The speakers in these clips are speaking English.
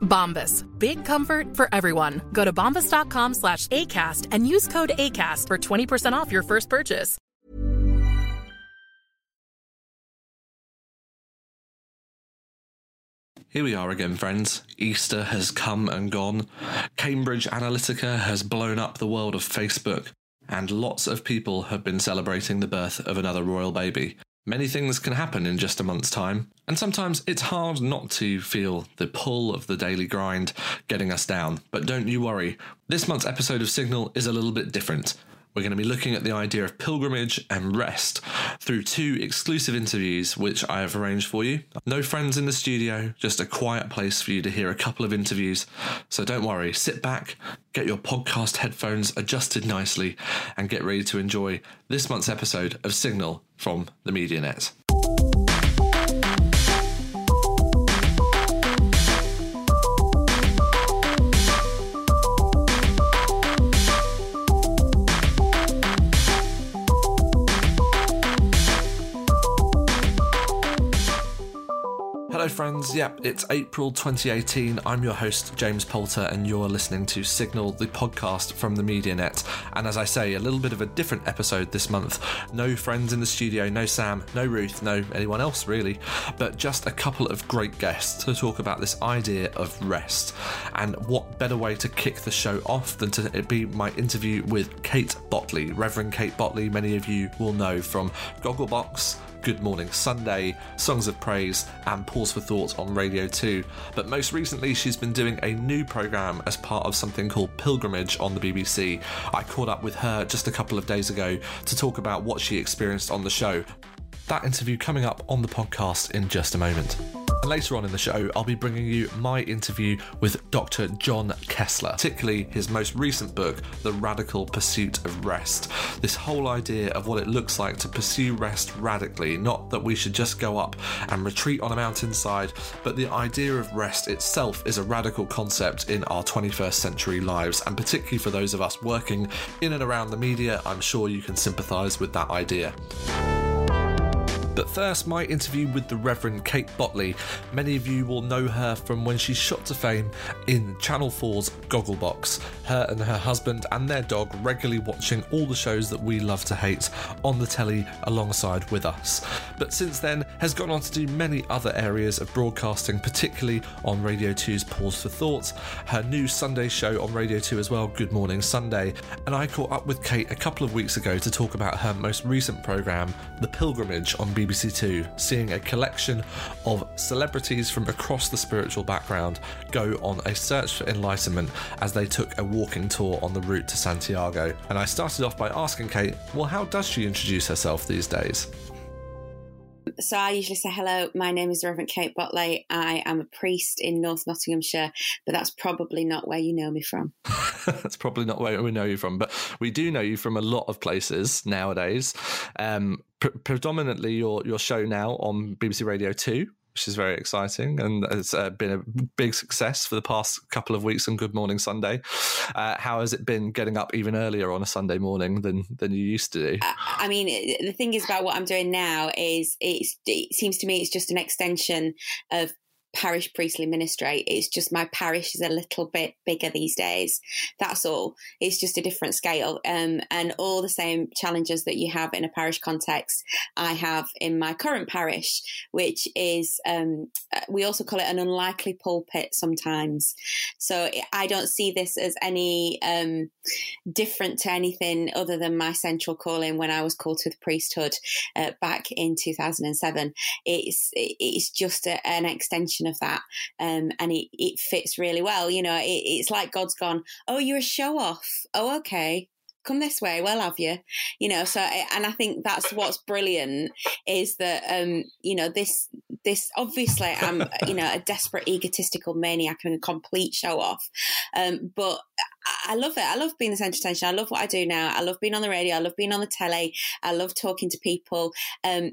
Bombas. Big comfort for everyone. Go to bombas.com slash ACAST and use code ACAST for 20% off your first purchase. Here we are again, friends. Easter has come and gone. Cambridge Analytica has blown up the world of Facebook, and lots of people have been celebrating the birth of another royal baby. Many things can happen in just a month's time, and sometimes it's hard not to feel the pull of the daily grind getting us down. But don't you worry, this month's episode of Signal is a little bit different. We're going to be looking at the idea of pilgrimage and rest through two exclusive interviews which I have arranged for you. No friends in the studio, just a quiet place for you to hear a couple of interviews. So don't worry, sit back, get your podcast headphones adjusted nicely, and get ready to enjoy this month's episode of Signal from the MediaNet. Friends. Yep, it's April 2018. I'm your host, James Poulter, and you're listening to Signal, the podcast from the MediaNet. And as I say, a little bit of a different episode this month. No friends in the studio, no Sam, no Ruth, no anyone else really, but just a couple of great guests to talk about this idea of rest. And what better way to kick the show off than to be my interview with Kate Bottley, Reverend Kate Bottley, many of you will know from Gogglebox. Good Morning Sunday, Songs of Praise, and Pause for Thought on Radio 2. But most recently, she's been doing a new programme as part of something called Pilgrimage on the BBC. I caught up with her just a couple of days ago to talk about what she experienced on the show. That interview coming up on the podcast in just a moment. And later on in the show, I'll be bringing you my interview with Dr. John Koessler, particularly his most recent book, The Radical Pursuit of Rest. This whole idea of what it looks like to pursue rest radically, not that we should just go up and retreat on a mountainside, but the idea of rest itself is a radical concept in our 21st century lives, and particularly for those of us working in and around the media, I'm sure you can sympathise with that idea. But first, my interview with the Reverend Kate Bottley. Many of you will know her from when she shot to fame in Channel 4's Gogglebox. Her and her husband and their dog regularly watching all the shows that we love to hate on the telly alongside with us. But since then, has gone on to do many other areas of broadcasting, particularly on Radio 2's Pause for Thought, her new Sunday show on Radio 2 as well, Good Morning Sunday. And I caught up with Kate a couple of weeks ago to talk about her most recent programme, The Pilgrimage on BBC Two, seeing a collection of celebrities from across the spiritual background go on a search for enlightenment as they took a walking tour on the route to Santiago. And I started off by asking Kate, well, how does she introduce herself these days? So I usually say, hello, my name is Reverend Kate Bottley. I am a priest in North Nottinghamshire, but that's probably not where you know me from. That's probably not where we know you from, but we do know you from a lot of places nowadays. Um, pre- predominantly, your your show now on BBC Radio Two, which is very exciting, and it's uh, been a big success for the past couple of weeks on Good Morning Sunday. Uh, how has it been getting up even earlier on a Sunday morning than than you used to do? I mean, the thing is about what I'm doing now is it seems to me it's just an extension of parish priestly ministry. It's just my parish is a little bit bigger these days. That's all. It's just a different scale. Um, and all the same challenges that you have in a parish context, I have in my current parish, which is, um, we also call it an unlikely pulpit sometimes. So I don't see this as any, um, different to anything other than my central calling when I was called to the priesthood uh, back in 2007. It's it's just a, an extension of that, um, and it, it fits really well. You know, it, it's like God's gone. Oh, you're a show off. Oh, okay come this way we'll have you you know so and i think that's what's brilliant is that um you know this this obviously i'm you know a desperate egotistical maniac and a complete show off um but I love it. I love being of attention. I love what I do now. I love being on the radio. I love being on the telly. I love talking to people. Um,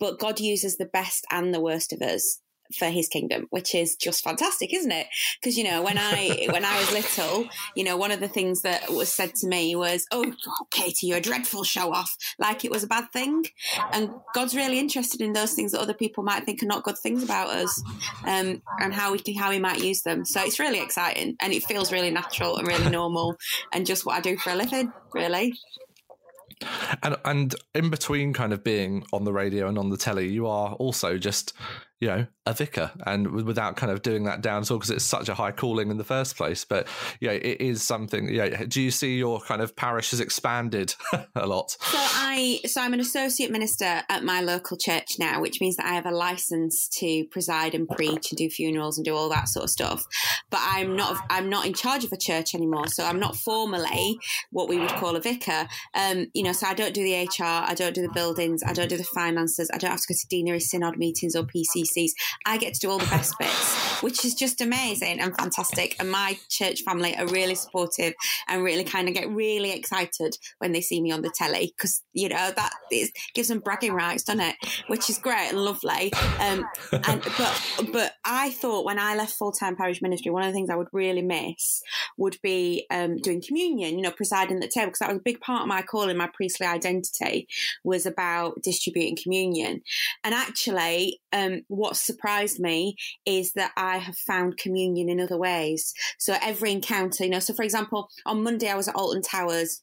but God uses the best and the worst of us for his kingdom, which is just fantastic, isn't it? Because you know, when I when I was little, you know, one of the things that was said to me was, "Oh, Katie, you're a dreadful show off," like it was a bad thing. And God's really interested in those things that other people might think are not good things about us, um, and how we can, how we might use them. So it's really exciting, and it feels really natural and really normal, and just what I do for a living, really. And and in between kind of being on the radio and on the telly, you are also just you know, a vicar and without kind of doing that down at all because it's such a high calling in the first place. But yeah, it is something. Yeah, do you see your kind of parish has expanded a lot? So I, so I'm an associate minister at my local church now, which means that I have a license to preside and preach and do funerals and do all that sort of stuff. But I'm not, I'm not in charge of a church anymore, so I'm not formally what we would call a vicar. Um, you know, so I don't do the HR, I don't do the buildings, I don't do the finances, I don't have to go to deanery synod meetings or PC I get to do all the best bits, which is just amazing and fantastic. And my church family are really supportive and really kind of get really excited when they see me on the telly because, you know, that is, gives them bragging rights, doesn't it? Which is great and lovely. Um, and, but, but I thought when I left full time parish ministry, one of the things I would really miss would be um, doing communion, you know, presiding at the table, because that was a big part of my calling, my priestly identity was about distributing communion. And actually, um, what surprised me is that I have found communion in other ways. So every encounter, you know, so for example, on Monday I was at Alton Towers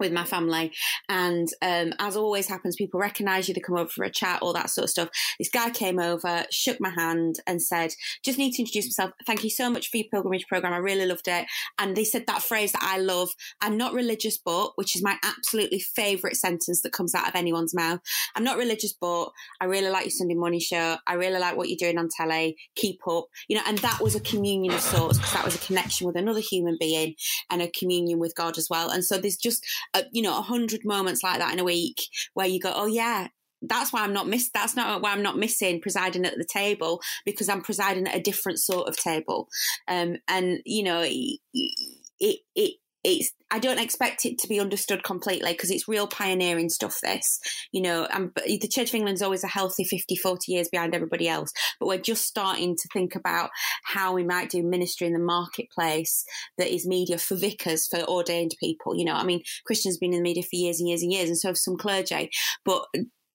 with my family. And um, as always happens, people recognize you, they come over for a chat, all that sort of stuff. This guy came over, shook my hand, and said, Just need to introduce myself. Thank you so much for your pilgrimage program. I really loved it. And they said that phrase that I love I'm not religious, but, which is my absolutely favorite sentence that comes out of anyone's mouth. I'm not religious, but I really like your Sunday morning show. I really like what you're doing on telly. Keep up. You know, and that was a communion of sorts because that was a connection with another human being and a communion with God as well. And so there's just you know, a hundred moments like that in a week where you go, oh yeah, that's why I'm not miss. That's not why I'm not missing presiding at the table because I'm presiding at a different sort of table, um, and you know, it, it, it it's I don't expect it to be understood completely because it's real pioneering stuff. This, you know, um, and the Church of England's always a healthy 50, 40 years behind everybody else, but we're just starting to think about how we might do ministry in the marketplace that is media for vicars, for ordained people. You know, I mean, Christians been in the media for years and years and years, and so have some clergy, but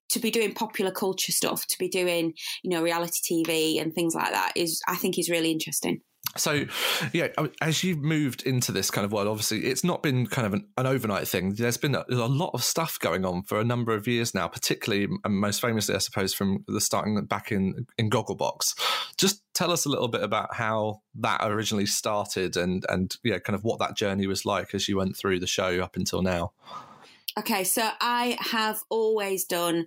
to be doing popular culture stuff, to be doing, you know, reality TV and things like that is, I think, is really interesting so yeah as you've moved into this kind of world obviously it's not been kind of an, an overnight thing. There's been a, a, lot of stuff going on for a number of years now particularly and most famously i suppose from the starting back in in gogglebox. Just tell us a little bit about how that originally started and and yeah kind of what that journey was like as you went through the show up until now Okay, so I have always done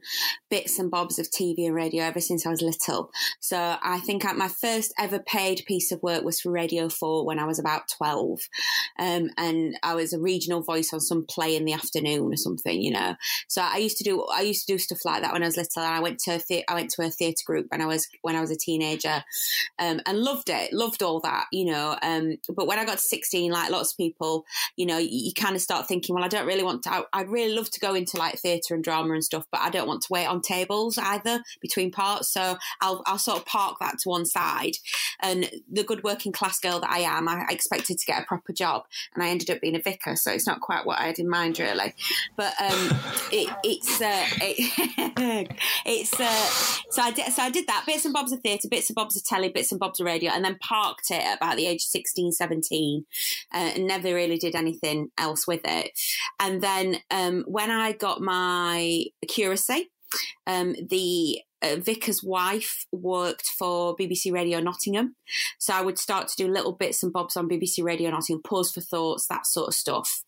bits and bobs of TV and radio ever since I was little. So I think my first ever paid piece of work was for Radio 4 when I was about 12. Um, and I was a regional voice on some play in the afternoon or something, you know. So I used to do I used to do stuff like that when I was little and I went to a I went to a theatre group when I was when I was a teenager. Um, and loved it, loved all that, you know. Um, but when I got to 16 like lots of people, you know, you, you kind of start thinking, well I don't really want to I, I'd really really love to go into like theatre and drama and stuff, but I don't want to wait on tables either between parts. So I'll, I'll sort of park that to one side. And the good working class girl that I am, I expected to get a proper job and I ended up being a vicar. So it's not quite what I had in mind really. But um, it, it's, uh, it, it's, uh, so I did, so I did that bits and bobs of theatre, bits and bobs of telly, bits and bobs of radio, and then parked it at about the age of 16, 17 uh, and never really did anything else with it. And then, um, when I got my curacy, um, the uh, Vicar's wife worked for BBC Radio Nottingham. So I would start to do little bits and bobs on BBC Radio Nottingham, pause for thoughts, that sort of stuff.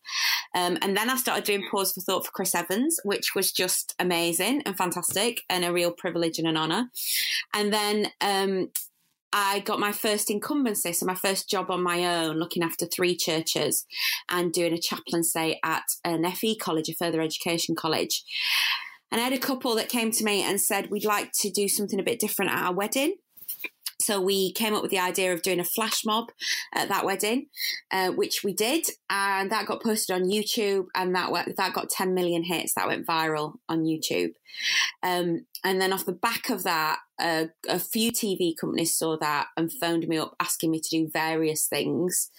Um, and then I started doing pause for thought for Chris Evans, which was just amazing and fantastic and a real privilege and an honour. And then um, I got my first incumbency, so my first job on my own, looking after three churches and doing a chaplaincy at an FE college, a further education college. And I had a couple that came to me and said, We'd like to do something a bit different at our wedding. So we came up with the idea of doing a flash mob at that wedding, uh, which we did, and that got posted on YouTube, and that went, that got 10 million hits. That went viral on YouTube. Um, and then off the back of that, uh, a few TV companies saw that and phoned me up asking me to do various things.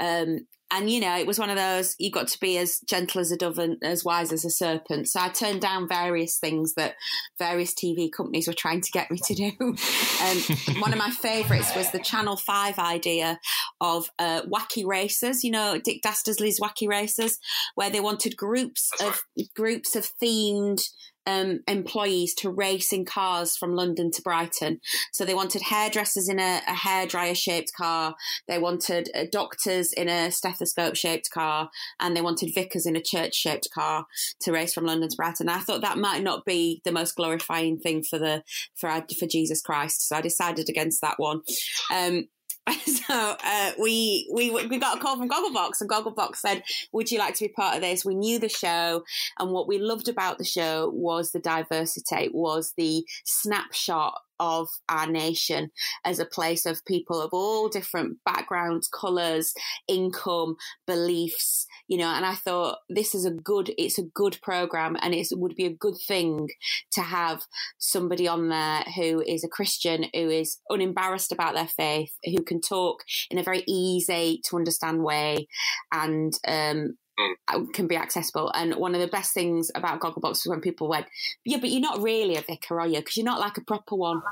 Um, and you know, it was one of those you got to be as gentle as a dove and as wise as a serpent. So I turned down various things that various TV companies were trying to get me to do. um, one of my favourites was the Channel Five idea of uh, wacky races. You know, Dick Dastardly's Wacky Races, where they wanted groups of groups of themed um, employees to race in cars from London to Brighton. So they wanted hairdressers in a, a hairdryer shaped car, they wanted uh, doctors in a stethoscope shaped car, and they wanted vicars in a church shaped car to race from London to Brighton. I thought that might not be the most glorifying thing for the for for Jesus Christ, so I decided against that one. Um, so uh, we we we got a call from Gogglebox, and Gogglebox said, "Would you like to be part of this?" We knew the show, and what we loved about the show was the diversity, was the snapshot of our nation as a place of people of all different backgrounds, colours, income, beliefs, you know, and I thought this is a good, it's a good program and it would be a good thing to have somebody on there who is a Christian, who is unembarrassed about their faith, who can talk in a very easy to understand way and, um, Mm. can be accessible. And one of the best things about Gogglebox was when people went, "Yeah, but you're not really a vicar, are you? Because you're not like a proper one."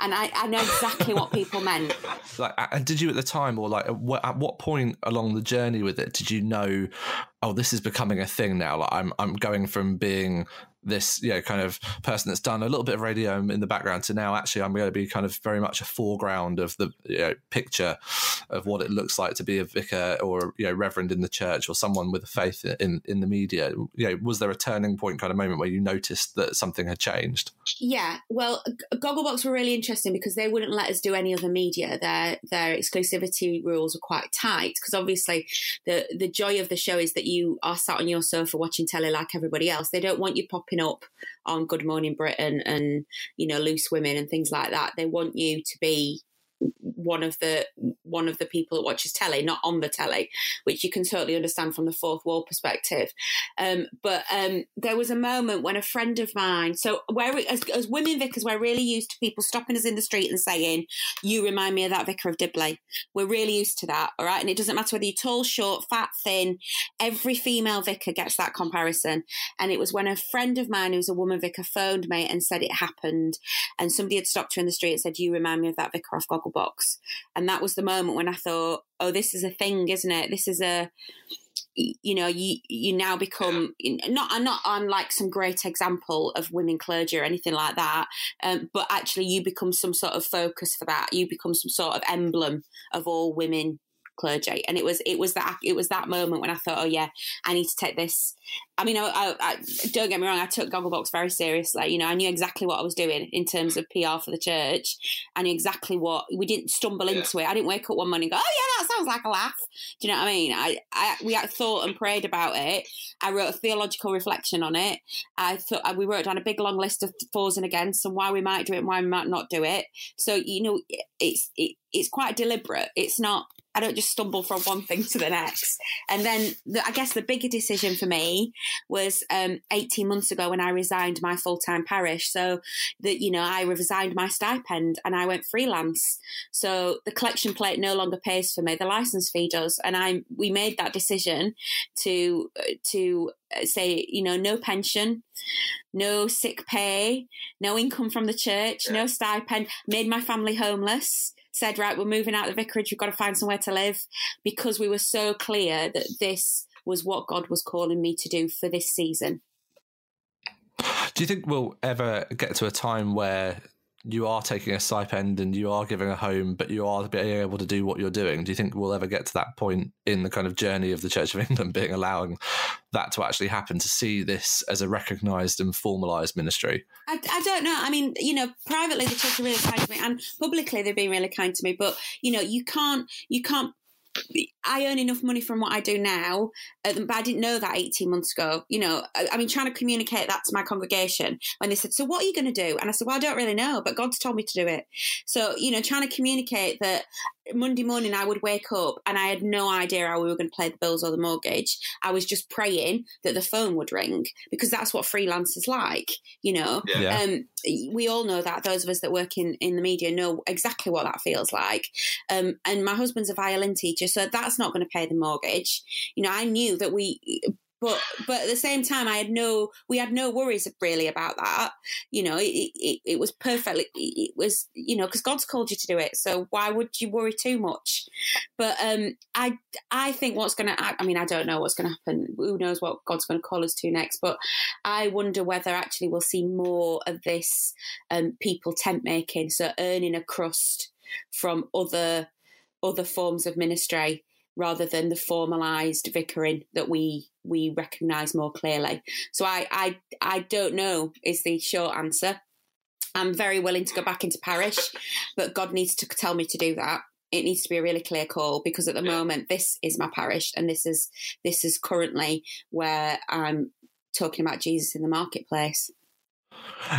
And I, I know exactly what people meant. Like, and did you at the time, or like, at what, at what point along the journey with it did you know? Oh, this is becoming a thing now. Like, I'm I'm going from being this you know kind of person that's done a little bit of radio in the background to now actually I'm going to be kind of very much a foreground of the you know, picture of what it looks like to be a vicar or you know reverend in the church or someone with a faith in in the media. You know was there a turning point kind of moment where you noticed that something had changed? Yeah. Well gogglebox were really interesting because they wouldn't let us do any other media. Their their exclusivity rules are quite tight because obviously the the joy of the show is that you are sat on your sofa watching telly like everybody else. They don't want you popping up on Good Morning Britain and you know Loose Women and things like that. They want you to be one of the one of the people that watches telly, not on the telly, which you can totally understand from the fourth wall perspective. Um, but um, there was a moment when a friend of mine, so where as, as, women vicars, we're really used to people stopping us in the street and saying, "You remind me of that vicar of Dibley." We're really used to that, all right. And it doesn't matter whether you're tall, short, fat, thin. Every female vicar gets that comparison. And it was when a friend of mine, who's a woman vicar, phoned me and said it happened, and somebody had stopped her in the street and said, "You remind me of that vicar off Gogglebox." And that was the moment when I thought, oh, this is a thing, isn't it? This is a, you know, you you now become not I'm not on like some great example of women clergy or anything like that, um, but actually you become some sort of focus for that. You become some sort of emblem of all women clergy. And it was it was that it was that moment when i thought oh yeah i need to take this. I mean I, I, I, don't get me wrong i took gogglebox very seriously. You know i knew exactly what i was doing in terms of pr for the church. I knew exactly what we didn't stumble yeah. into it. I didn't wake up one morning and go oh yeah that sounds like a laugh. Do you know what i mean? I, I we thought and prayed about it. I wrote a theological reflection on it. I thought uh, we wrote down a big long list of fors and against and why we might do it and why we might not do it. So you know it's it, it's quite deliberate. It's not I don't just stumble from one thing to the next. And then the, I guess the bigger decision for me was um, 18 months ago when I resigned my full time parish. So that, you know, I resigned my stipend and I went freelance. So the collection plate no longer pays for me. The license fee does. And I, we made that decision to, to say, you know, no pension, no sick pay, no income from the church, no stipend, made my family homeless said, right, we're moving out of the vicarage, we've got to find somewhere to live, because we were so clear that this was what God was calling me to do for this season. Do you think we'll ever get to a time where you are taking a stipend and you are giving a home, but you are being able to do what you're doing. Do you think we'll ever get to that point in the kind of journey of the Church of England being allowing that to actually happen to see this as a recognised and formalised ministry? I, I, don't know. I mean, you know, privately the church are really kind to me, and publicly they've been really kind to me. But you know, you can't you can't I earn enough money from what I do now, uh, but I didn't know that 18 months ago. You know, I, I mean, trying to communicate that to my congregation when they said, So, what are you going to do? And I said, Well, I don't really know, but God's told me to do it. So, you know, trying to communicate that Monday morning I would wake up and I had no idea how we were going to pay the bills or the mortgage. I was just praying that the phone would ring because that's what freelancers like, you know. Yeah. Um, we all know that. Those of us that work in, in the media know exactly what that feels like. Um, and my husband's a violin teacher, so that's not going to pay the mortgage. You know, I knew that we but but at the same time i had no we had no worries really about that. You know it, it, it was perfectly it was you know because god's called you to do it so why would you worry too much? But um i i think what's gonna i mean i don't know what's gonna happen. Who knows what god's gonna call us to next but i wonder whether actually we'll see more of this um people tent making so earning a crust from other other forms of ministry rather than the formalized vicaring that we we recognize more clearly. So I I I don't know is the short answer. I'm very willing to go back into parish, but God needs to tell me to do that. It needs to be a really clear call because at the moment this is my parish and this is this is currently where I'm talking about Jesus in the marketplace.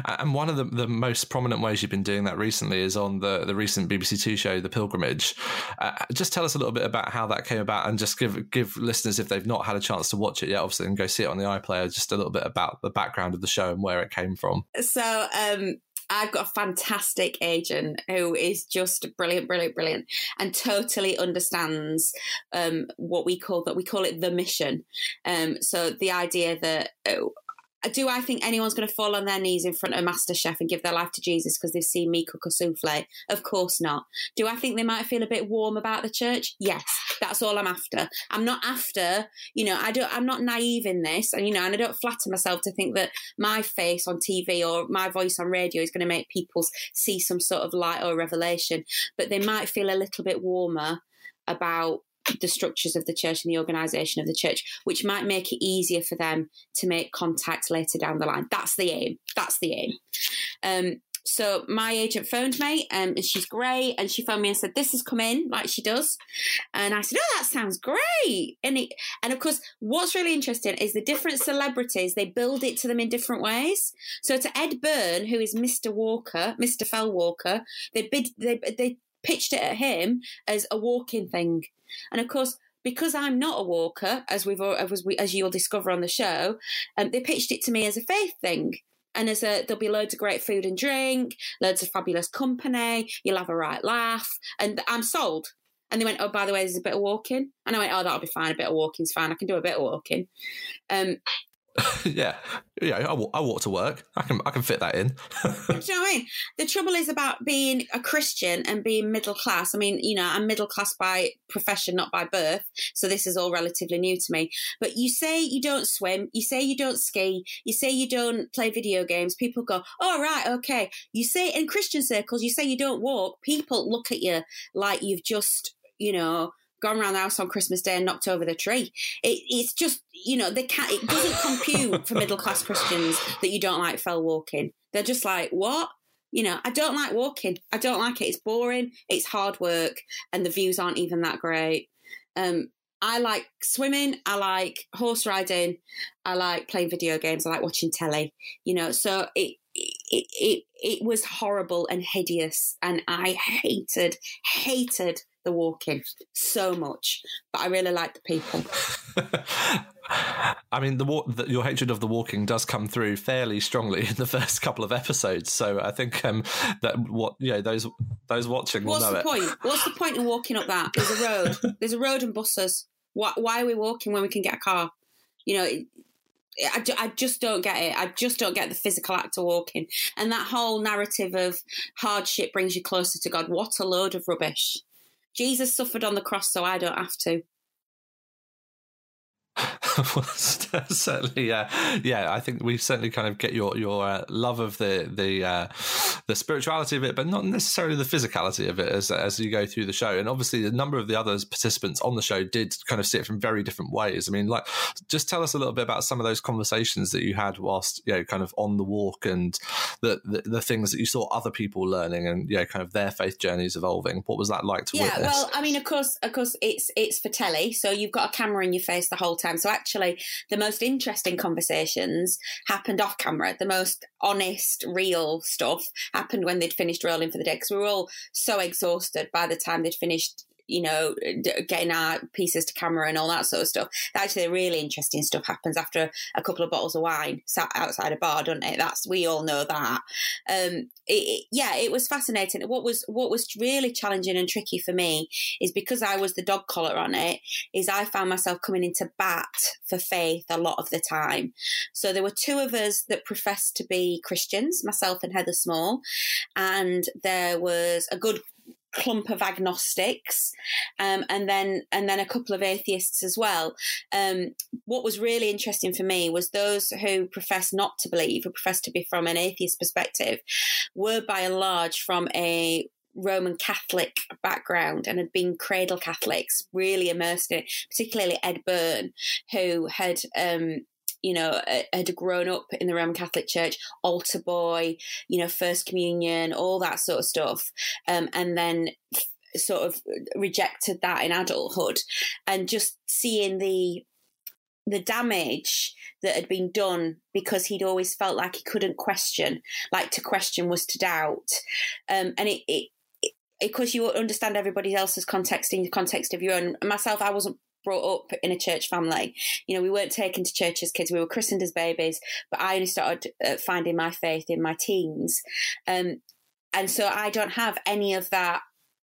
And one of the, the most prominent ways you've been doing that recently is on the, the recent BBC Two show, The Pilgrimage. Uh, just tell us a little bit about how that came about and just give give listeners, if they've not had a chance to watch it yet, obviously, and go see it on the iPlayer, just a little bit about the background of the show and where it came from. So, um, I've got a fantastic agent who is just brilliant, brilliant, brilliant, and totally understands um, what we call that we call it the mission. Um, so the idea that uh, do I think anyone's going to fall on their knees in front of master chef and give their life to Jesus because they've seen me cook a souffle? Of course not. Do I think they might feel a bit warm about the church? Yes, that's all I'm after. I'm not after, you know, I don't. I'm not naive in this, and you know, and I don't flatter myself to think that my face on TV or my voice on radio is going to make people see some sort of light or revelation. But they might feel a little bit warmer about the structures of the church and the organisation of the church, which might make it easier for them to make contact later down the line. That's the aim. That's the aim. Um, so my agent phoned me, um, and she's great. And she phoned me and said, "This has come in like she does." And I said, "Oh, that sounds great." And it, and of course, what's really interesting is the different celebrities. They build it to them in different ways. So to Ed Byrne, who is Mr. Walker, Mr. Fell Walker, they bid they they pitched it at him as a walking thing. And of course, because I'm not a walker, as we've as, we, as you'll discover on the show, um, they pitched it to me as a faith thing. And as a, there'll be loads of great food and drink, loads of fabulous company. You'll have a right laugh, and I'm sold. And they went, "Oh, by the way, there's a bit of walking." And I went, "Oh, that'll be fine. A bit of walking's fine. I can do a bit of walking." Um, yeah, yeah. I walk, to work. I can I can fit that in. do you know what I mean? The trouble is about being a Christian and being middle class. I mean, you know, I'm middle class by profession, not by birth. So this is all relatively new to me. But you say you don't swim. You say you don't ski. You say you don't play video games. People go, "Oh right, okay." You say in Christian circles, you say you don't walk. People look at you like you've just, you know gone around the house on Christmas Day and knocked over the tree. It, it's just, you know, they can't, it doesn't compute for middle class Christians that you don't like fell walking. They're just like, what? You know, I don't like walking. I don't like it. It's boring. It's hard work, and the views aren't even that great. Um, I like swimming. I like horse riding. I like playing video games. I like watching telly. You know, so it it, it, it was horrible and hideous, and I hated hated the walking so much, but I really like the people. I mean, the, the, your hatred of the walking does come through fairly strongly in the first couple of episodes. So I think um, that what you know those those watching What's will know the it. point? What's the point in walking up that? There's a road. There's a road and buses. Why, why are we walking when we can get a car? You know, I, I just don't get it. I just don't get the physical act of walking. And that whole narrative of hardship brings you closer to God. What a load of rubbish. Jesus suffered on the cross, so I don't have to. certainly, yeah, yeah. I think we certainly kind of get your your uh, love of the the uh, the spirituality of it, but not necessarily the physicality of it as as you go through the show. And obviously, a number of the other participants on the show did kind of see it from very different ways. I mean, like, just tell us a little bit about some of those conversations that you had whilst you know, kind of on the walk, and the the, the things that you saw other people learning, and you know, kind of their faith journeys evolving. What was that like to yeah, witness? well, I mean, of course, of course, it's it's for telly, so you've got a camera in your face the whole time. So actually, the most interesting conversations happened off camera. The most honest, real stuff happened when they'd finished rolling for the day because we were all so exhausted by the time they'd finished you know, getting our pieces to camera and all that sort of stuff. Actually, really interesting stuff happens after a couple of bottles of wine sat outside a bar, doesn't it? That's we all know that. Um, it, it, yeah, it was fascinating. What was what was really challenging and tricky for me is because I was the dog collar on it. Is I found myself coming into bat for faith a lot of the time. So there were two of us that professed to be Christians, myself and Heather Small, and there was a good clump of agnostics, um, and then and then a couple of atheists as well. Um, what was really interesting for me was those who profess not to believe, who profess to be from an atheist perspective, were by and large from a Roman Catholic background and had been cradle Catholics, really immersed in it, particularly Ed Byrne, who had um, you know, had grown up in the Roman Catholic Church, altar boy, you know, First Communion, all that sort of stuff, um, and then sort of rejected that in adulthood, and just seeing the the damage that had been done because he'd always felt like he couldn't question, like to question was to doubt, um, and it, it because you understand everybody else's context in the context of your own. Myself, I wasn't brought up in a church family. You know, we weren't taken to church as kids. We were christened as babies, but I only started uh, finding my faith in my teens. Um, and so I don't have any of that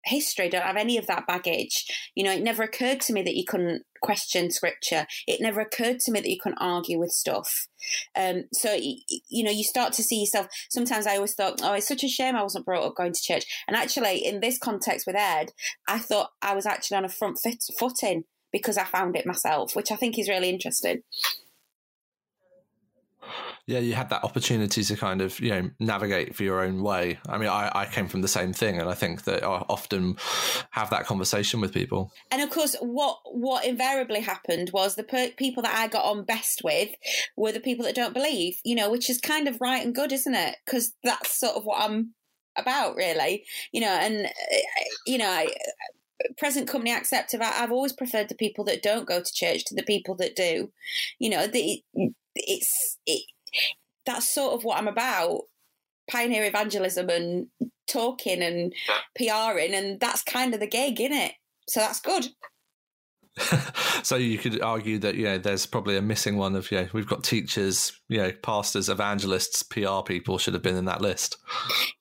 history, don't have any of that baggage. You know, it never occurred to me that you couldn't question scripture. It never occurred to me that you couldn't argue with stuff. Um, so, you know, you start to see yourself. Sometimes I always thought, oh, it's such a shame I wasn't brought up going to church. And actually, in this context with Ed, I thought I was actually on a front footing because I found it myself, which I think is really interesting. Yeah, you had that opportunity to kind of you know navigate for your own way. I mean, I, I came from the same thing, and I think that I often have that conversation with people. And of course, what what invariably happened was the per- people that I got on best with were the people that don't believe. You know, which is kind of right and good, isn't it? Because that's sort of what I'm about, really. You know, and eh, eh, you know, I, present company acceptive. I, have always preferred the people that don't go to church to the people that do. You know, the, it's it, that's sort of what I'm about. Pioneer evangelism and talking and PRing, and that's kind of the gig, isn't it? So that's good. so you could argue that know there's probably a missing one of know we've got teachers you know pastors evangelists pr people should have been in that list.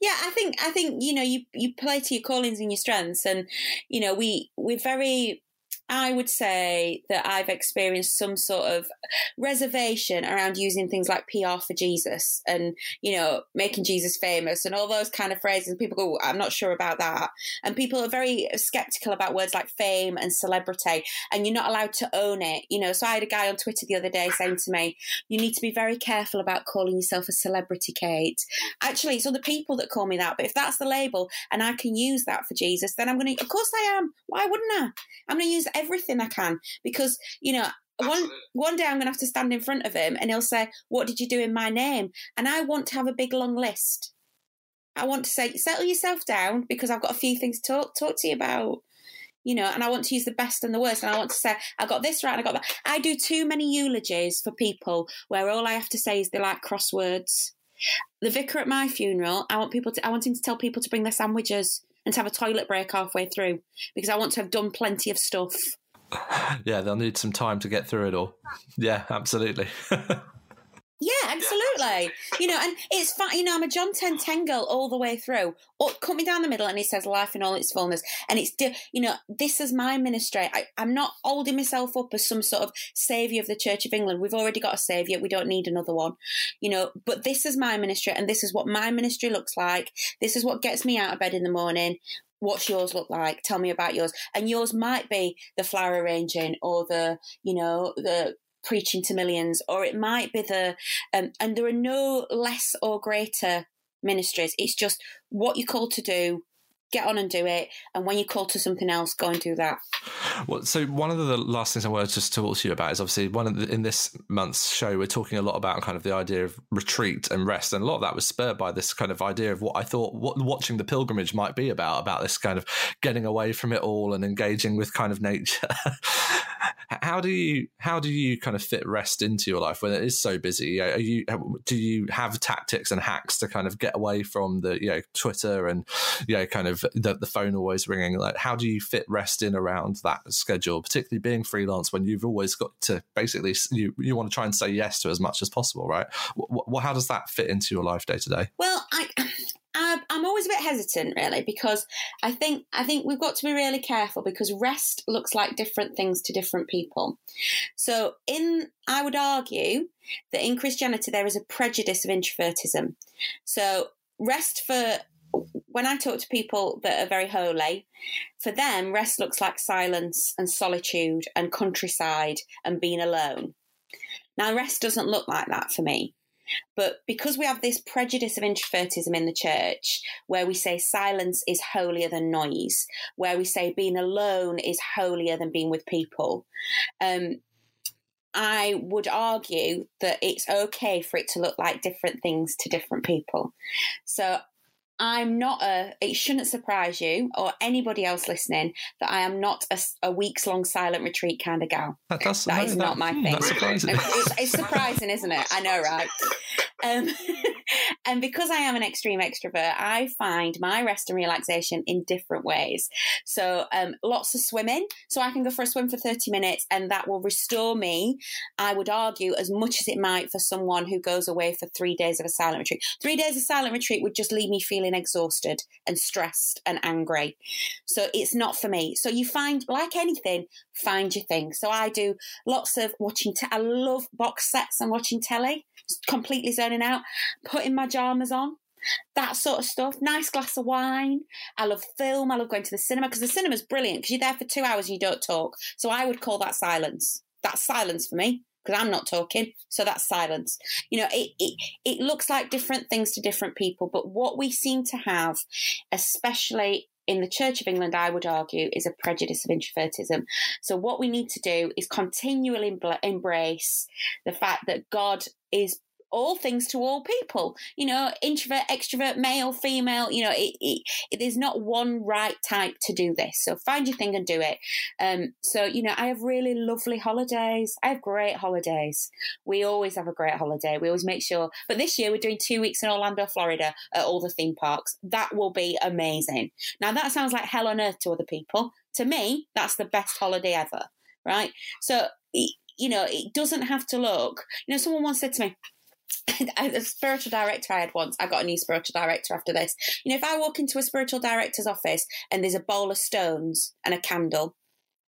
Yeah i think i think you know you you play to your callings and your strengths and you know we we're very I would say that I've experienced some sort of reservation around using things like PR for Jesus and, you know, making Jesus famous and all those kind of phrases. People go, I'm not sure about that. And people are very skeptical about words like fame and celebrity, and you're not allowed to own it. You know, so I had a guy on Twitter the other day saying to me, You need to be very careful about calling yourself a celebrity, Kate. Actually, it's other people that call me that. But if that's the label and I can use that for Jesus, then I'm going to, of course I am. Why wouldn't I? I'm going to use everything I can because, you know, one one day I'm going to have to stand in front of him and he'll say, "What did you do in my name?" And I want to have a big long list. I want to say, "Settle yourself down because I've got a few things to talk talk to you about." You know, and I want to use the best and the worst, and I want to say, "I got this right, and I got that." I do too many eulogies for people where all I have to say is they like crosswords. The vicar at my funeral, I want people to, I want him to tell people to bring their sandwiches and to have a toilet break halfway through because I want to have done plenty of stuff. Yeah, they'll need some time to get through it all. Yeah, absolutely. Yeah, absolutely. You know, and it's fine. You know, I'm a John 10 10 girl all the way through. Or cut me down the middle, and he says life in all its fullness. And it's, you know, this is my ministry. I, I'm not holding myself up as some sort of saviour of the Church of England. We've already got a saviour. We don't need another one. You know, but this is my ministry, and this is what my ministry looks like. This is what gets me out of bed in the morning what's yours look like tell me about yours and yours might be the flower arranging or the you know the preaching to millions, or it might be the, um, and there are no less or greater ministries. It's just what you're called to do, get on and do it. And when you're called to something else, go and do that. Well, so one of the last things I wanted to talk to you about is obviously one of the, in this month's show, we're talking a lot about kind of the idea of retreat and rest. And a lot of that was spurred by this kind of idea of what I thought what watching the pilgrimage might be about, about this kind of getting away from it all and engaging with kind of nature. how do you how do you kind of fit rest into your life when it is so busy? Are you do you have tactics and hacks to kind of get away from the you know Twitter and you know kind of the, the phone always ringing? Like how do you fit rest in around that schedule, particularly being freelance when you've always got to basically you you want to try and say yes to as much as possible, right? What, how does that fit into your life day to day? Well, I I'm always a bit hesitant, really, because I think I think we've got to be really careful because rest looks like different things to different people. So, in I would argue that in Christianity there is a prejudice of introvertism. So, rest for when I talk to people that are very holy, for them, rest looks like silence and solitude and countryside and being alone. Now, rest doesn't look like that for me. But because we have this prejudice of introvertism in the church, where we say silence is holier than noise, where we say being alone is holier than being with people, um, I would argue that it's okay for it to look like different things to different people. So I'm not a, it shouldn't surprise you or anybody else listening that I am not a, a weeks long silent retreat kind of gal. That, that's, that is that, not my hmm, thing. That's surprising. It's, it's, surprising, isn't it? I know, right? Um, and because I am an extreme extrovert, I find my rest and relaxation in different ways. So, um, lots of swimming. So I can go for a swim for 30 minutes and that will restore me, I would argue, as much as it might for someone who goes away for three days of a silent retreat. Three days of silent retreat would just leave me feeling exhausted and stressed and angry. So it's not for me. So you find, like anything, find your thing. So I do lots of watching, te- I love box sets and watching telly, completely zoning out, putting my pajamas on, that sort of stuff. Nice glass of wine. I love film. I love going to the cinema because the cinema's brilliant because you're there for two hours and you don't talk. So I would call that silence. That's silence for me because I'm not talking. So that's silence. You know, it, it, it looks like different things to different people, but what we seem to have, especially in the Church of England, I would argue, is a prejudice of introvertism. So, what we need to do is continually embrace the fact that God is all things to all people. You know, introvert, extrovert, male, female. You know, it, it, it, there's not one right type to do this. So find your thing and do it. Um, so you know, I have really lovely holidays. I have great holidays. We always have a great holiday. We always make sure. But this year we're doing two weeks in Orlando, Florida, at all the theme parks. That will be amazing. Now that sounds like hell on earth to other people. To me, that's the best holiday ever. Right. So. You know, it doesn't have to look. You know, someone once said to me, a spiritual director I had once, I got a new spiritual director after this. You know, if I walk into a spiritual director's office and there's a bowl of stones and a candle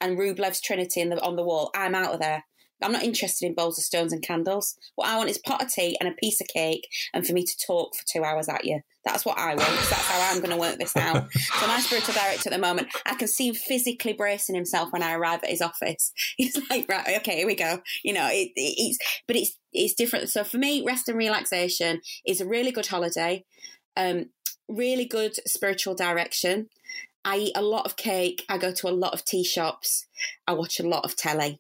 and Rublev's Trinity the, on the wall, I'm out of there. I'm not interested in bowls of stones and candles. What I want is pot of tea and a piece of cake and for me to talk for two hours at you. That's what I want that's how I'm going to work this out. so my spiritual director at the moment, I can see him physically bracing himself when I arrive at his office. He's like, right, okay, here we go. You know, it, it, it's but it's it's different. So for me, rest and relaxation is a really good holiday, um, really good spiritual direction. I eat a lot of cake. I go to a lot of tea shops. I watch a lot of telly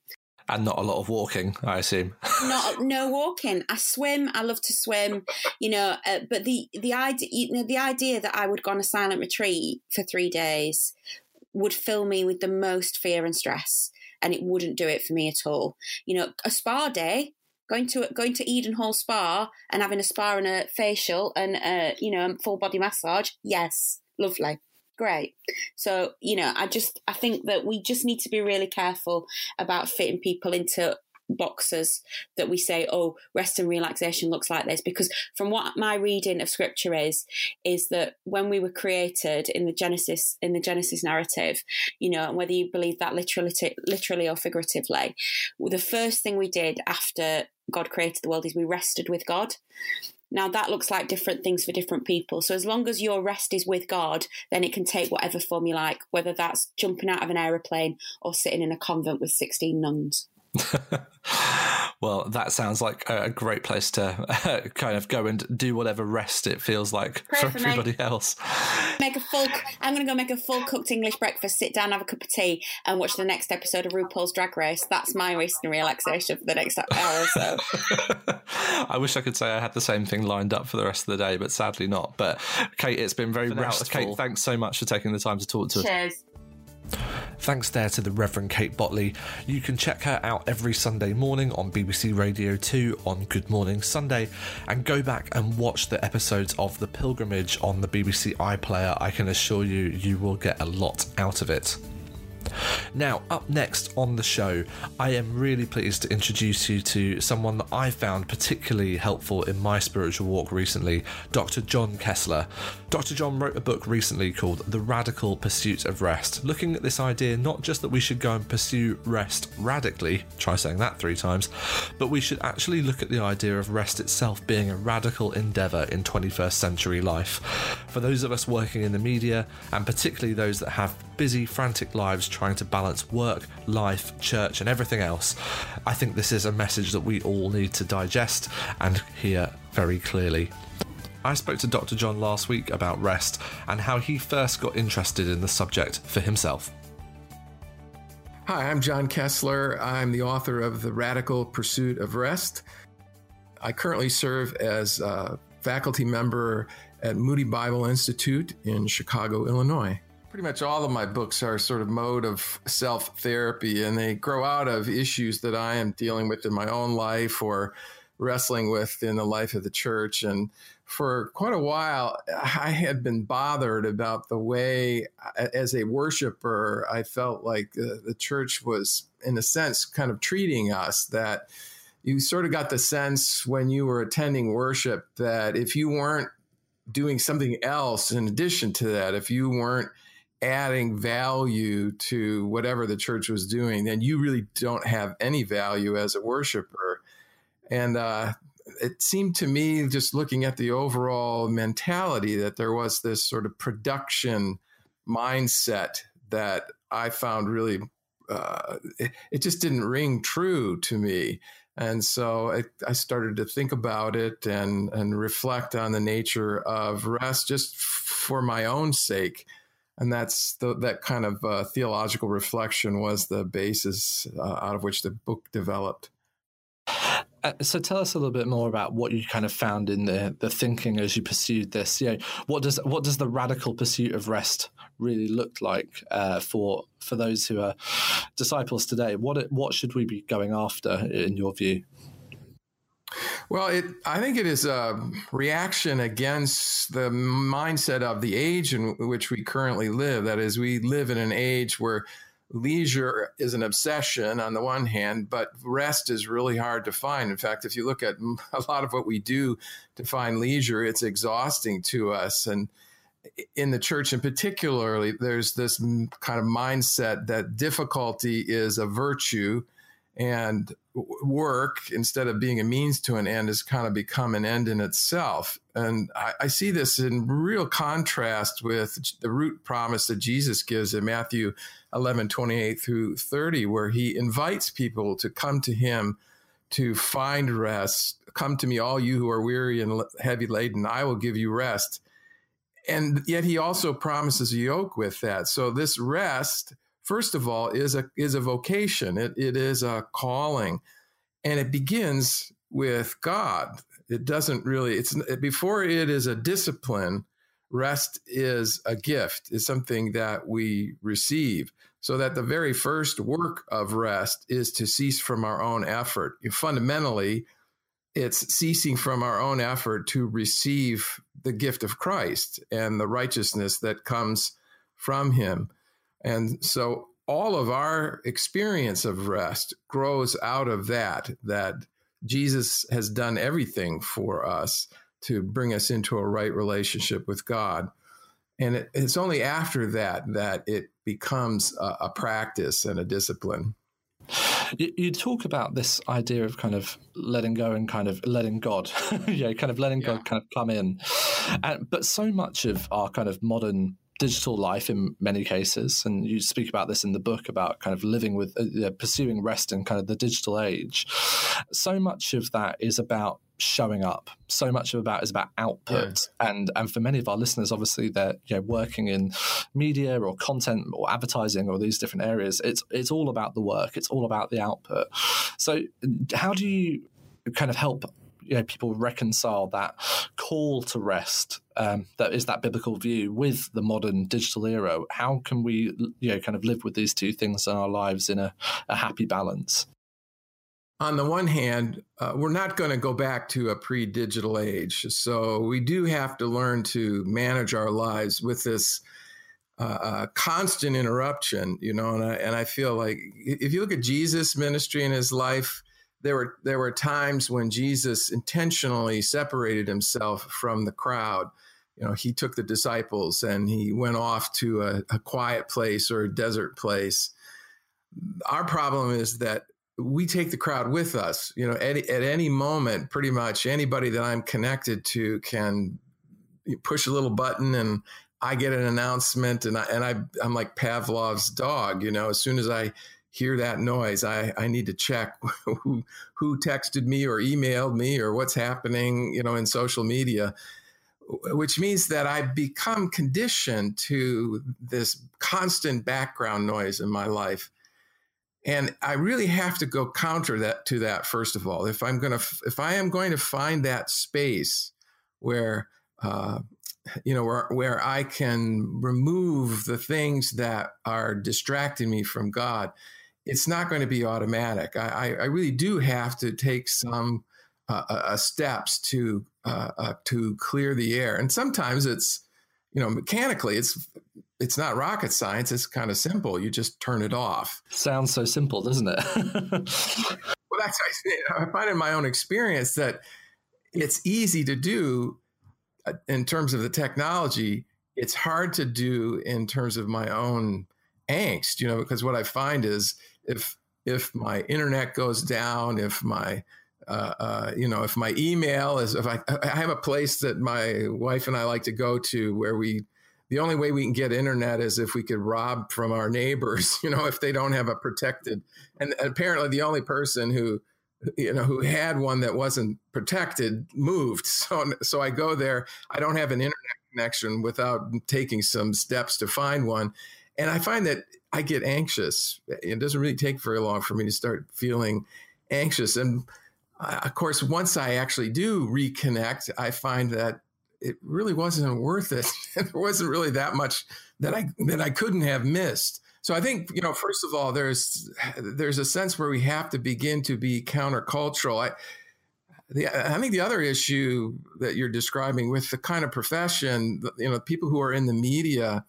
and not a lot of walking, I assume. not no walking. I swim. I love to swim. You know, uh, but the the idea, you know, the idea that I would go on a silent retreat for three days would fill me with the most fear and stress, and it wouldn't do it for me at all. You know, a spa day. Going to going to Eden Hall Spa and having a spa and a facial and a you know full body massage, yes, lovely great. So, you know, I just I think that we just need to be really careful about fitting people into boxes that we say oh rest and relaxation looks like this because from what my reading of scripture is is that when we were created in the genesis in the genesis narrative you know and whether you believe that literally literally or figuratively the first thing we did after god created the world is we rested with god now, that looks like different things for different people. So, as long as your rest is with God, then it can take whatever form you like, whether that's jumping out of an aeroplane or sitting in a convent with 16 nuns. well, that sounds like a great place to uh, kind of go and do whatever rest it feels like Pray for, for everybody me. else. Make a full. I'm going to go make a full cooked English breakfast, sit down, have a cup of tea, and watch the next episode of RuPaul's Drag Race. That's my recent relaxation for the next hour or so. I wish I could say I had the same thing lined up for the rest of the day, but sadly not. But Kate, it's been very restful. Kate, thanks so much for taking the time to talk to Cheers. us. Cheers. Thanks there to the Reverend Kate Bottley. You can check her out every Sunday morning on BBC Radio 2 on Good Morning Sunday and go back and watch the episodes of The Pilgrimage on the BBC iPlayer. I can assure you, you will get a lot out of it. Now, up next on the show, I am really pleased to introduce you to someone that I found particularly helpful in my spiritual walk recently, Dr. John Koessler. Dr. John wrote a book recently called The Radical Pursuit of Rest, looking at this idea not just that we should go and pursue rest radically, try saying that three times, but we should actually look at the idea of rest itself being a radical endeavour in 21st century life. For those of us working in the media, and particularly those that have busy, frantic lives trying to balance work, life, church, and everything else, I think this is a message that we all need to digest and hear very clearly. I spoke to Dr. John last week about rest and how he first got interested in the subject for himself. Hi, I'm John Koessler. I'm the author of The Radical Pursuit of Rest. I currently serve as a faculty member at Moody Bible Institute in Chicago, Illinois pretty much all of my books are sort of mode of self therapy and they grow out of issues that I am dealing with in my own life or wrestling with in the life of the church. And for quite a while, I had been bothered about the way, as a worshiper, I felt like the church was, in a sense, kind of treating us that you sort of got the sense when you were attending worship that if you weren't doing something else in addition to that, if you weren't adding value to whatever the church was doing, then you really don't have any value as a worshiper. And uh, it seemed to me, just looking at the overall mentality, that there was this sort of production mindset that I found really, uh, it, it, just didn't ring true to me. And so I, I, started to think about it and, and reflect on the nature of rest just for my own sake and that's the, that kind of uh, theological reflection was the basis uh, out of which the book developed. Uh, so tell us a little bit more about what you kind of found in the the thinking as you pursued this. You know, what does what does the radical pursuit of rest really look like uh, for for those who are disciples today? What what should we be going after in your view? Well, it, I think it is a reaction against the mindset of the age in which we currently live. That is, we live in an age where leisure is an obsession on the one hand, but rest is really hard to find. In fact, if you look at a lot of what we do to find leisure, it's exhausting to us. And in the church in particularly, there's this kind of mindset that difficulty is a virtue and work instead of being a means to an end has kind of become an end in itself. And I, I, see this in real contrast with the root promise that jesus gives in matthew 11 28 through 30 where he invites people to come to him to find rest. Come to me all you who are weary and heavy laden i will give you rest. And yet he also promises a yoke with that. So this rest first of all, is a is a vocation. It it is a calling, and it begins with God. It doesn't really. It's before it is a discipline. Rest is a gift. Is something that we receive. So that the very first work of rest is to cease from our own effort. Fundamentally, it's ceasing from our own effort to receive the gift of Christ and the righteousness that comes from Him. And so all of our experience of rest grows out of that, that Jesus has done everything for us to bring us into a right relationship with God. And it, it's only after that that it becomes a, a practice and a discipline. You, you, talk about this idea of kind of letting go and kind of letting God, yeah, kind of letting yeah. God kind of come in. And, but so much of our kind of modern digital life in many cases, and you speak about this in the book about kind of living with uh, pursuing rest in kind of the digital age. So much of that is about showing up. So much of about is about output, yeah. and and for many of our listeners, obviously they're you know working in media or content or advertising or these different areas. It's it's all about the work. It's all about the output. So how do you kind of help you know, people reconcile that call to rest um, that is that biblical view with the modern digital era. How can we, you know, kind of live with these two things in our lives in a, a happy balance? on the one hand, uh, we're not going to go back to a pre digital age. So we do have to learn to manage our lives with this uh, uh, constant interruption, you know. And I, and I feel like if you look at Jesus' ministry and his life, there were there were times when Jesus intentionally separated himself from the crowd. You know, he took the disciples and he went off to a, a quiet place or a desert place. Our problem is that we take the crowd with us. You know, at, at any moment, pretty much anybody that I'm connected to can push a little button and I get an announcement and I, and I, I'm like Pavlov's dog, you know, as soon as I hear that noise, I, I need to check who, who texted me or emailed me or what's happening, you know, in social media, which means that I become conditioned to this constant background noise in my life. And i really have to go counter that to that first of all. If i'm to if i am going to find that space where uh, you know where, where i can remove the things that are distracting me from god it's not going to be automatic i, I really do have to take some uh, uh, uh steps to uh, uh, to clear the air and sometimes it's you know mechanically it's it's not rocket science. It's kind of simple. You just turn it off. Sounds so simple, doesn't it? well, that's I find in my own experience that it's easy to do in terms of the technology. It's hard to do in terms of my own angst, you know, because what I find is if if my internet goes down, if my uh, uh, you know, if my email is, if I, I have a place that my wife and I like to go to where we the only way we can get internet is if we could rob from our neighbors, you know, if they don't have a protected. And apparently, the only person who, you know, who had one that wasn't protected moved. So, so I go there. I don't have an internet connection without taking some steps to find one, and I find that I get anxious. It doesn't really take very long for me to start feeling anxious, and uh, of course, once I actually do reconnect, I find that it really wasn't worth it. there wasn't really that much that I that I couldn't have missed. So I think you know, first of all, there's there's a sense where we have to begin to be countercultural. I, the, I think the other issue that you're describing with the kind of profession, you know, people who are in the media,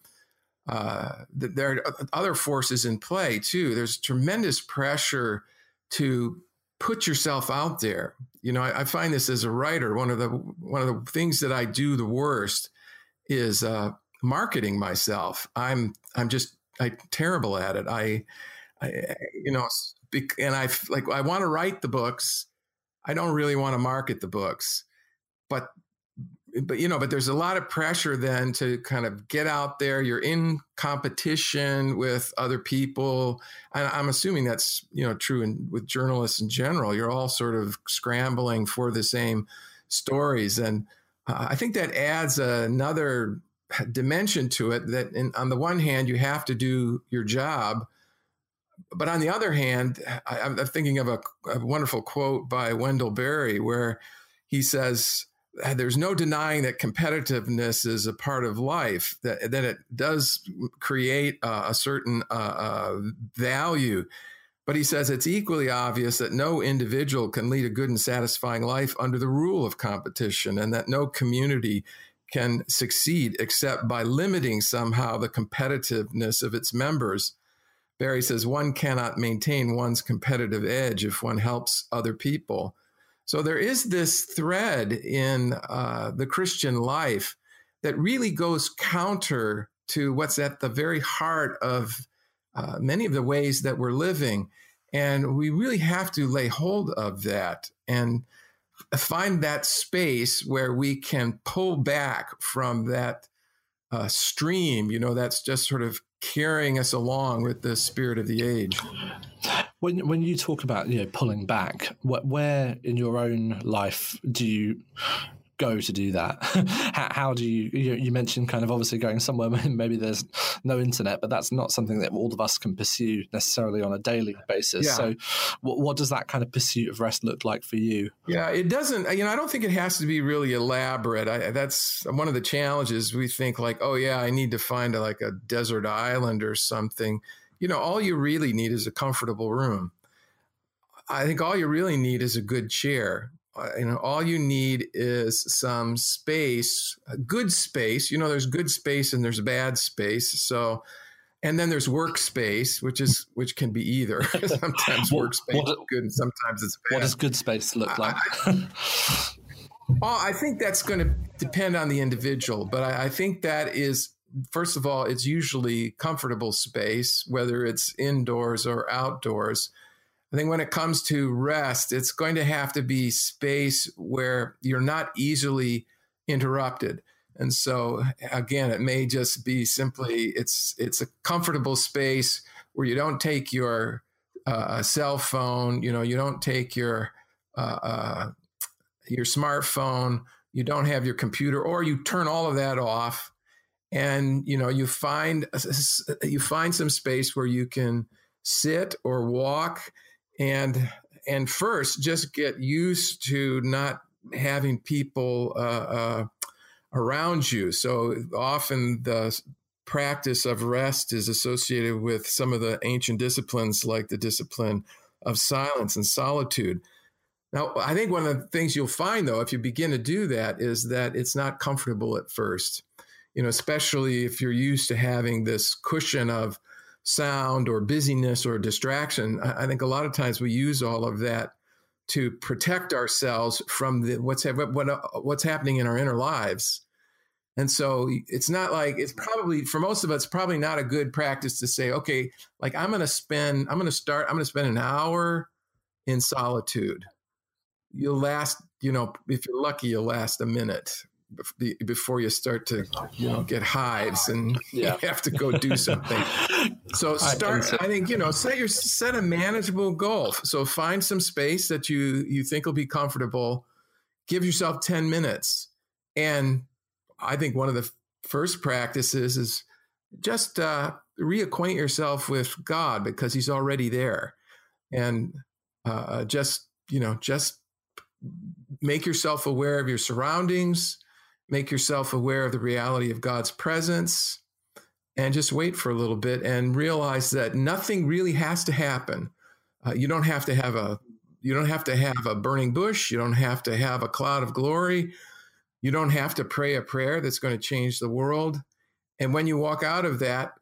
uh, there are other forces in play too. There's tremendous pressure to put yourself out there. You know, I, I, find this as a writer one of the one of the things that I do the worst is uh, marketing myself. I'm I'm just I terrible at it. I, I you know, and I like I want to write the books. I don't really want to market the books, but but you know, but there's a lot of pressure then to kind of get out there. You're in competition with other people. And I'm assuming that's you know true in, with journalists in general. You're all sort of scrambling for the same stories, and uh, I think that adds another dimension to it. That in, on the one hand, you have to do your job. But on the other hand, I, am thinking of a, a wonderful quote by Wendell Berry where he says, there's no denying that competitiveness is a part of life that, that it does create uh, a certain uh, uh, value. But he says it's equally obvious that no individual can lead a good and satisfying life under the rule of competition and that no community can succeed except by limiting somehow the competitiveness of its members. Berry says one cannot maintain one's competitive edge if one helps other people so there is this thread in uh, the Christian life that really goes counter to what's at the very heart of uh, many of the ways that we're living. And we really have to lay hold of that and find that space where we can pull back from that uh, stream, you know, that's just sort of carrying us along with the spirit of the age. When when you talk about you know pulling back, where in your own life do you go to do that? how, how, do you, you, you mentioned kind of obviously going somewhere maybe there's no internet, but that's not something that all of us can pursue necessarily on a daily basis. Yeah. So, what, what does that kind of pursuit of rest look like for you? Yeah, it doesn't. You know, I don't think it has to be really elaborate. I, that's one of the challenges. We think like, oh yeah, I need to find a, like a desert island or something. You know, all you really need is a comfortable room. I think all you really need is a good chair Uh, you know all you need is some space good space. You know there's good space and there's bad space. So and then there's workspace which is which can be either. Sometimes workspace what, is good and sometimes it's bad. what does good space look like? I, well, I think that's going to depend on the individual but I, I think that is first of all it's usually comfortable space whether it's indoors or outdoors I think when it comes to rest, it's going to have to be space where you're not easily interrupted. And so again, it may just be simply it's it's a comfortable space where you don't take your uh, cell phone, you know, you don't take your uh, uh, your smartphone, you don't have your computer, or you turn all of that off, and you know you find you find some space where you can sit or walk and and first just get used to not having people uh, uh, around you. So often the practice of rest is associated with some of the ancient disciplines, like the discipline of silence and solitude. Now, I think one of the things you'll find, though, if you begin to do that, is that it's not comfortable at first. You know, especially if you're used to having this cushion of sound or busyness or distraction. I, think a lot of times we use all of that to protect ourselves from the, what's what, uh, what's happening in our inner lives. And so it's not like it's probably for most of us probably not a good practice to say, okay, like I'm going to spend I'm going to start I'm going to spend an hour in solitude. You'll last, you know, if you're lucky, you'll last a minute before you start to you know get hives and yeah. you have to go do something. So start I, think you know set your set a manageable goal. So find some space that you you think will be comfortable. Give yourself 10 minutes. And i think one of the first practices is just uh, reacquaint yourself with god because he's already there. And uh, just you know just make yourself aware of your surroundings make yourself aware of the reality of God's presence and just wait for a little bit and realize that nothing really has to happen. Uh, you don't have to have a you don't have to have a burning bush, you don't have to have a cloud of glory. You don't have to pray a prayer that's going to change the world. And when you walk out of that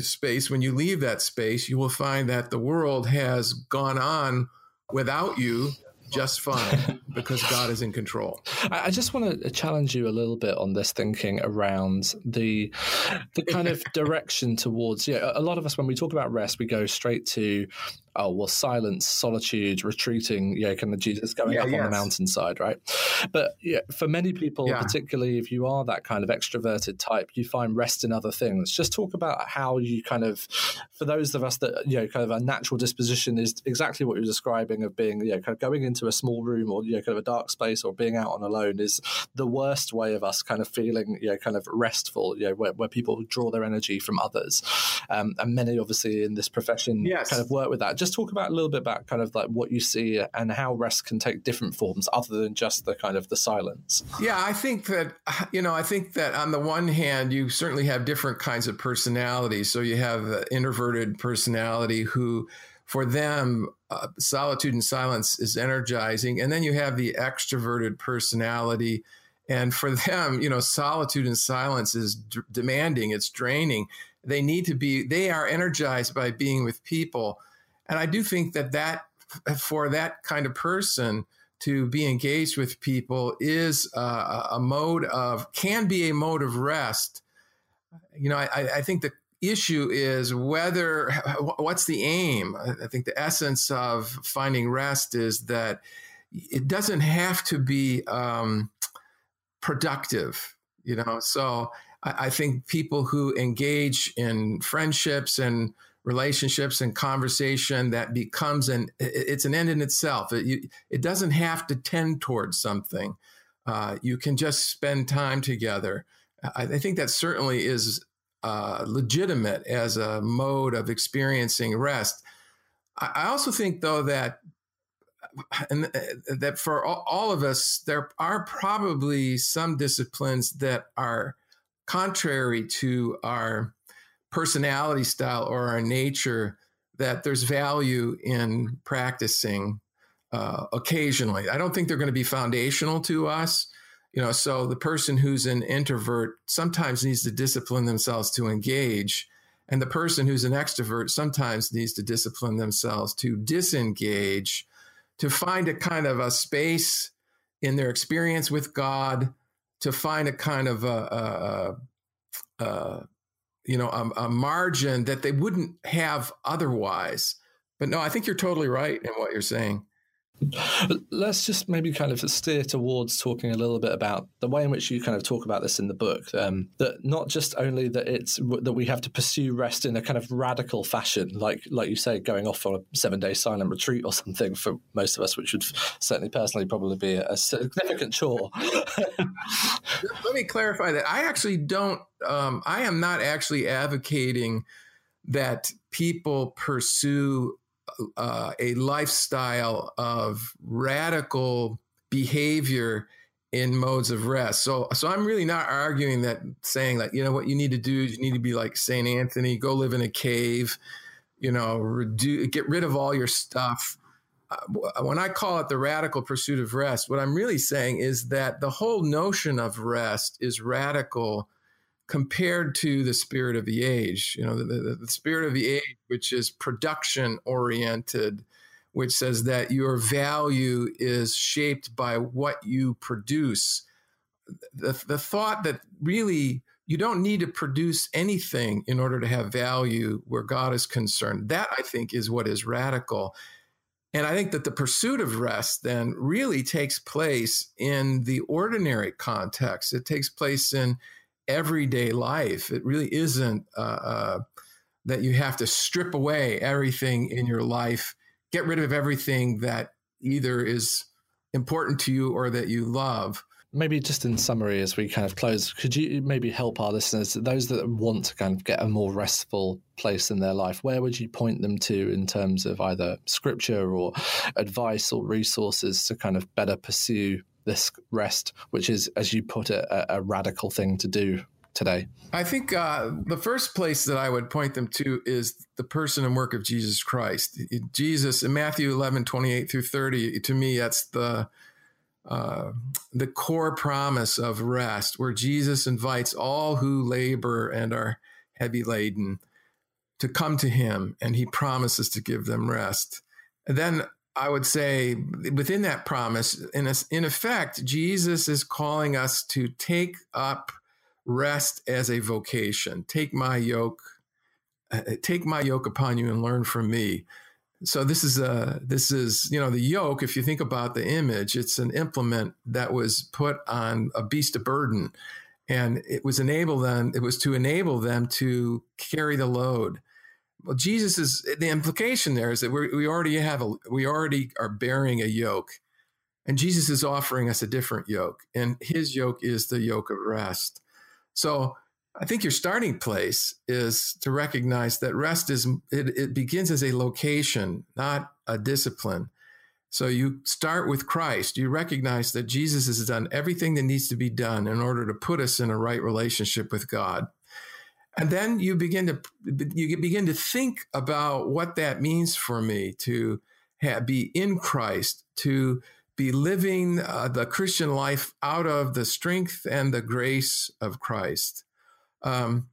space, when you leave that space, you will find that the world has gone on without you just fine because God is in control. I just want to challenge you a little bit on this thinking around the the kind of direction towards. Yeah, a lot of us when we talk about rest, we go straight to oh well silence solitude retreating yeah kind of jesus going yeah, up yes. on the mountainside right but yeah for many people yeah. particularly if you are that kind of extroverted type you find rest in other things just talk about how you kind of for those of us that you know kind of a natural disposition is exactly what you're describing of being you know kind of going into a small room or you know kind of a dark space or being out on alone is the worst way of us kind of feeling you know kind of restful you know where, where people draw their energy from others um, and many obviously in this profession yes. kind of work with that just talk about a little bit about kind of like what you see and how rest can take different forms other than just the kind of the silence. Yeah, I think that you know, I think that on the one hand, you certainly have different kinds of personalities. So you have the introverted personality who for them, uh, solitude and silence is energizing. And then you have the extroverted personality. And for them, you know, solitude and silence is d- demanding, it's draining. They need to be, they are energized by being with people. And I do think that that for that kind of person to be engaged with people is a, a mode of can be a mode of rest. You know, I, I think the issue is whether what's the aim. I think the essence of finding rest is that it doesn't have to be um, productive. You know, so I, I think people who engage in friendships and relationships and conversation that becomes an it's an end in itself. It, you, it doesn't have to tend towards something. Uh, you can just spend time together. I, I think that certainly is uh, legitimate as a mode of experiencing rest. I, I also think, though, that and uh, that for all of us, there are probably some disciplines that are contrary to our personality style or our nature that there's value in practicing uh, occasionally. I don't think they're going to be foundational to us. You know, so the person who's an introvert sometimes needs to discipline themselves to engage, and the person who's an extrovert sometimes needs to discipline themselves to disengage, to find a kind of a space in their experience with God, to find a kind of a, a, a you know, a, a margin that they wouldn't have otherwise. But no, I think you're totally right in what you're saying. Let's just maybe kind of steer towards talking a little bit about the way in which you kind of talk about this in the book. Um, that not just only that it's that we have to pursue rest in a kind of radical fashion, like like you say, going off on a seven day silent retreat or something for most of us, which would certainly personally probably be a, significant chore. Let me clarify that I actually don't. Um, I am not actually advocating that people pursue uh, a lifestyle of radical behavior in modes of rest. So, so I'm really not arguing that saying that, you know, what you need to do is you need to be like St. Anthony, go live in a cave, you know, reduce, get rid of all your stuff. Uh, when I call it the radical pursuit of rest, what I'm really saying is that the whole notion of rest is radical compared to the spirit of the age. You know, the, the, the spirit of the age, which is production oriented, which says that your value is shaped by what you produce. The, the thought that really you don't need to produce anything in order to have value where God is concerned, that I think is what is radical. And I think that the pursuit of rest then really takes place in the ordinary context. It takes place in everyday life. It really isn't uh, uh, that you have to strip away everything in your life, get rid of everything that either is important to you or that you love. Maybe just in summary, as we kind of close, could you maybe help our listeners, those that want to kind of get a more restful place in their life, where would you point them to in terms of either scripture or advice or resources to kind of better pursue this rest, which is, as you put it, a, a radical thing to do today? I think uh, the first place that I would point them to is the person and work of Jesus Christ. Jesus in Matthew 11, 28 through 30, to me, that's the uh, the core promise of rest, where Jesus invites all who labor and are heavy laden to come to him, and he promises to give them rest. And then I would say within that promise, in, a, in effect, Jesus is calling us to take up rest as a vocation. Take my yoke, uh, take my yoke upon you and learn from me. So this is a this is you know the yoke. If you think about the image, it's an implement that was put on a beast of burden, and it was enable them. It was to enable them to carry the load well, Jesus is the implication there is that we we already have a we already are bearing a yoke, and Jesus is offering us a different yoke, and His yoke is the yoke of rest. So I think your starting place is to recognize that rest is it, it begins as a location, not a discipline. So you start with Christ. You recognize that Jesus has done everything that needs to be done in order to put us in a right relationship with God. And then you begin to you begin to think about what that means for me to have, be in Christ, to be living uh, the Christian life out of the strength and the grace of Christ. Um,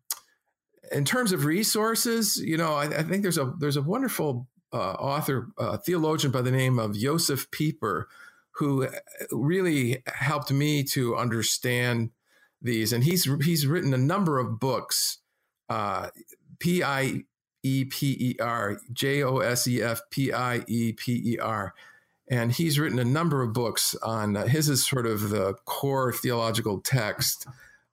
in terms of resources, you know, I, I, think there's a there's a wonderful uh, author, uh, theologian by the name of Josef Pieper, who uh, really helped me to understand these, and he's he's written a number of books uh, P I E P E R, J O S E F P I E P E R. And he's written a number of books on uh, his is sort of the core theological text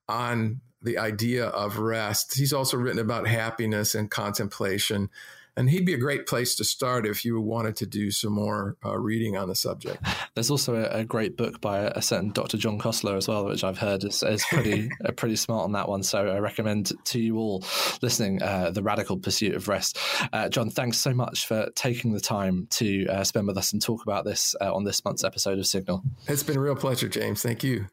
on the idea of rest. He's also written about happiness and contemplation and he'd be a great place to start if you wanted to do some more uh, reading on the subject. There's also a, a, great book by a certain Dr. John Koessler as well, which I've heard is, is pretty uh, pretty smart on that one. So I recommend to you all listening, uh, "The Radical Pursuit of Rest." Uh, John, thanks so much for taking the time to uh, spend with us and talk about this uh, on this month's episode of Signal. It's been a real pleasure, James. Thank you.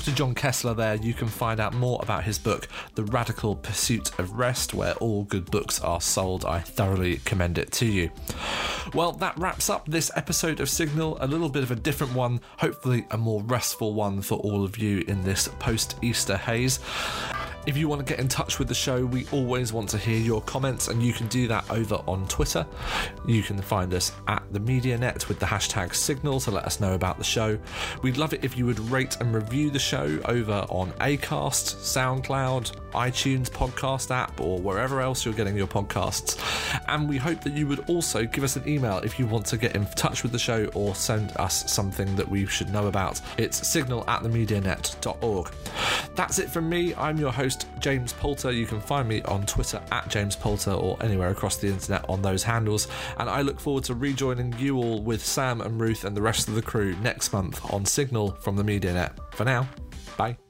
Dr. John Koessler there, you can find out more about his book, The Radical Pursuit of Rest, where all good books are sold. I thoroughly commend it to you. Well, that wraps up this episode of Signal, a little bit of a different one, hopefully a more restful one for all of you in this post Easter haze. If you want to get in touch with the show, we always want to hear your comments, and you can do that over on Twitter. You can find us at the MediaNet with the hashtag Signal to let us know about the show. We'd love it if you would rate and review the show over on Acast, SoundCloud, iTunes podcast app, or wherever else you're getting your podcasts. And we hope that you would also give us an email if you want to get in touch with the show or send us something that we should know about. It's signal at themedianet.org. That's it from me. I'm your host James Poulter. You can find me on Twitter at James Poulter or anywhere across the internet on those handles. And I look forward to rejoining you all with Sam and Ruth and the rest of the crew next month on Signal from the MediaNet. For now, bye.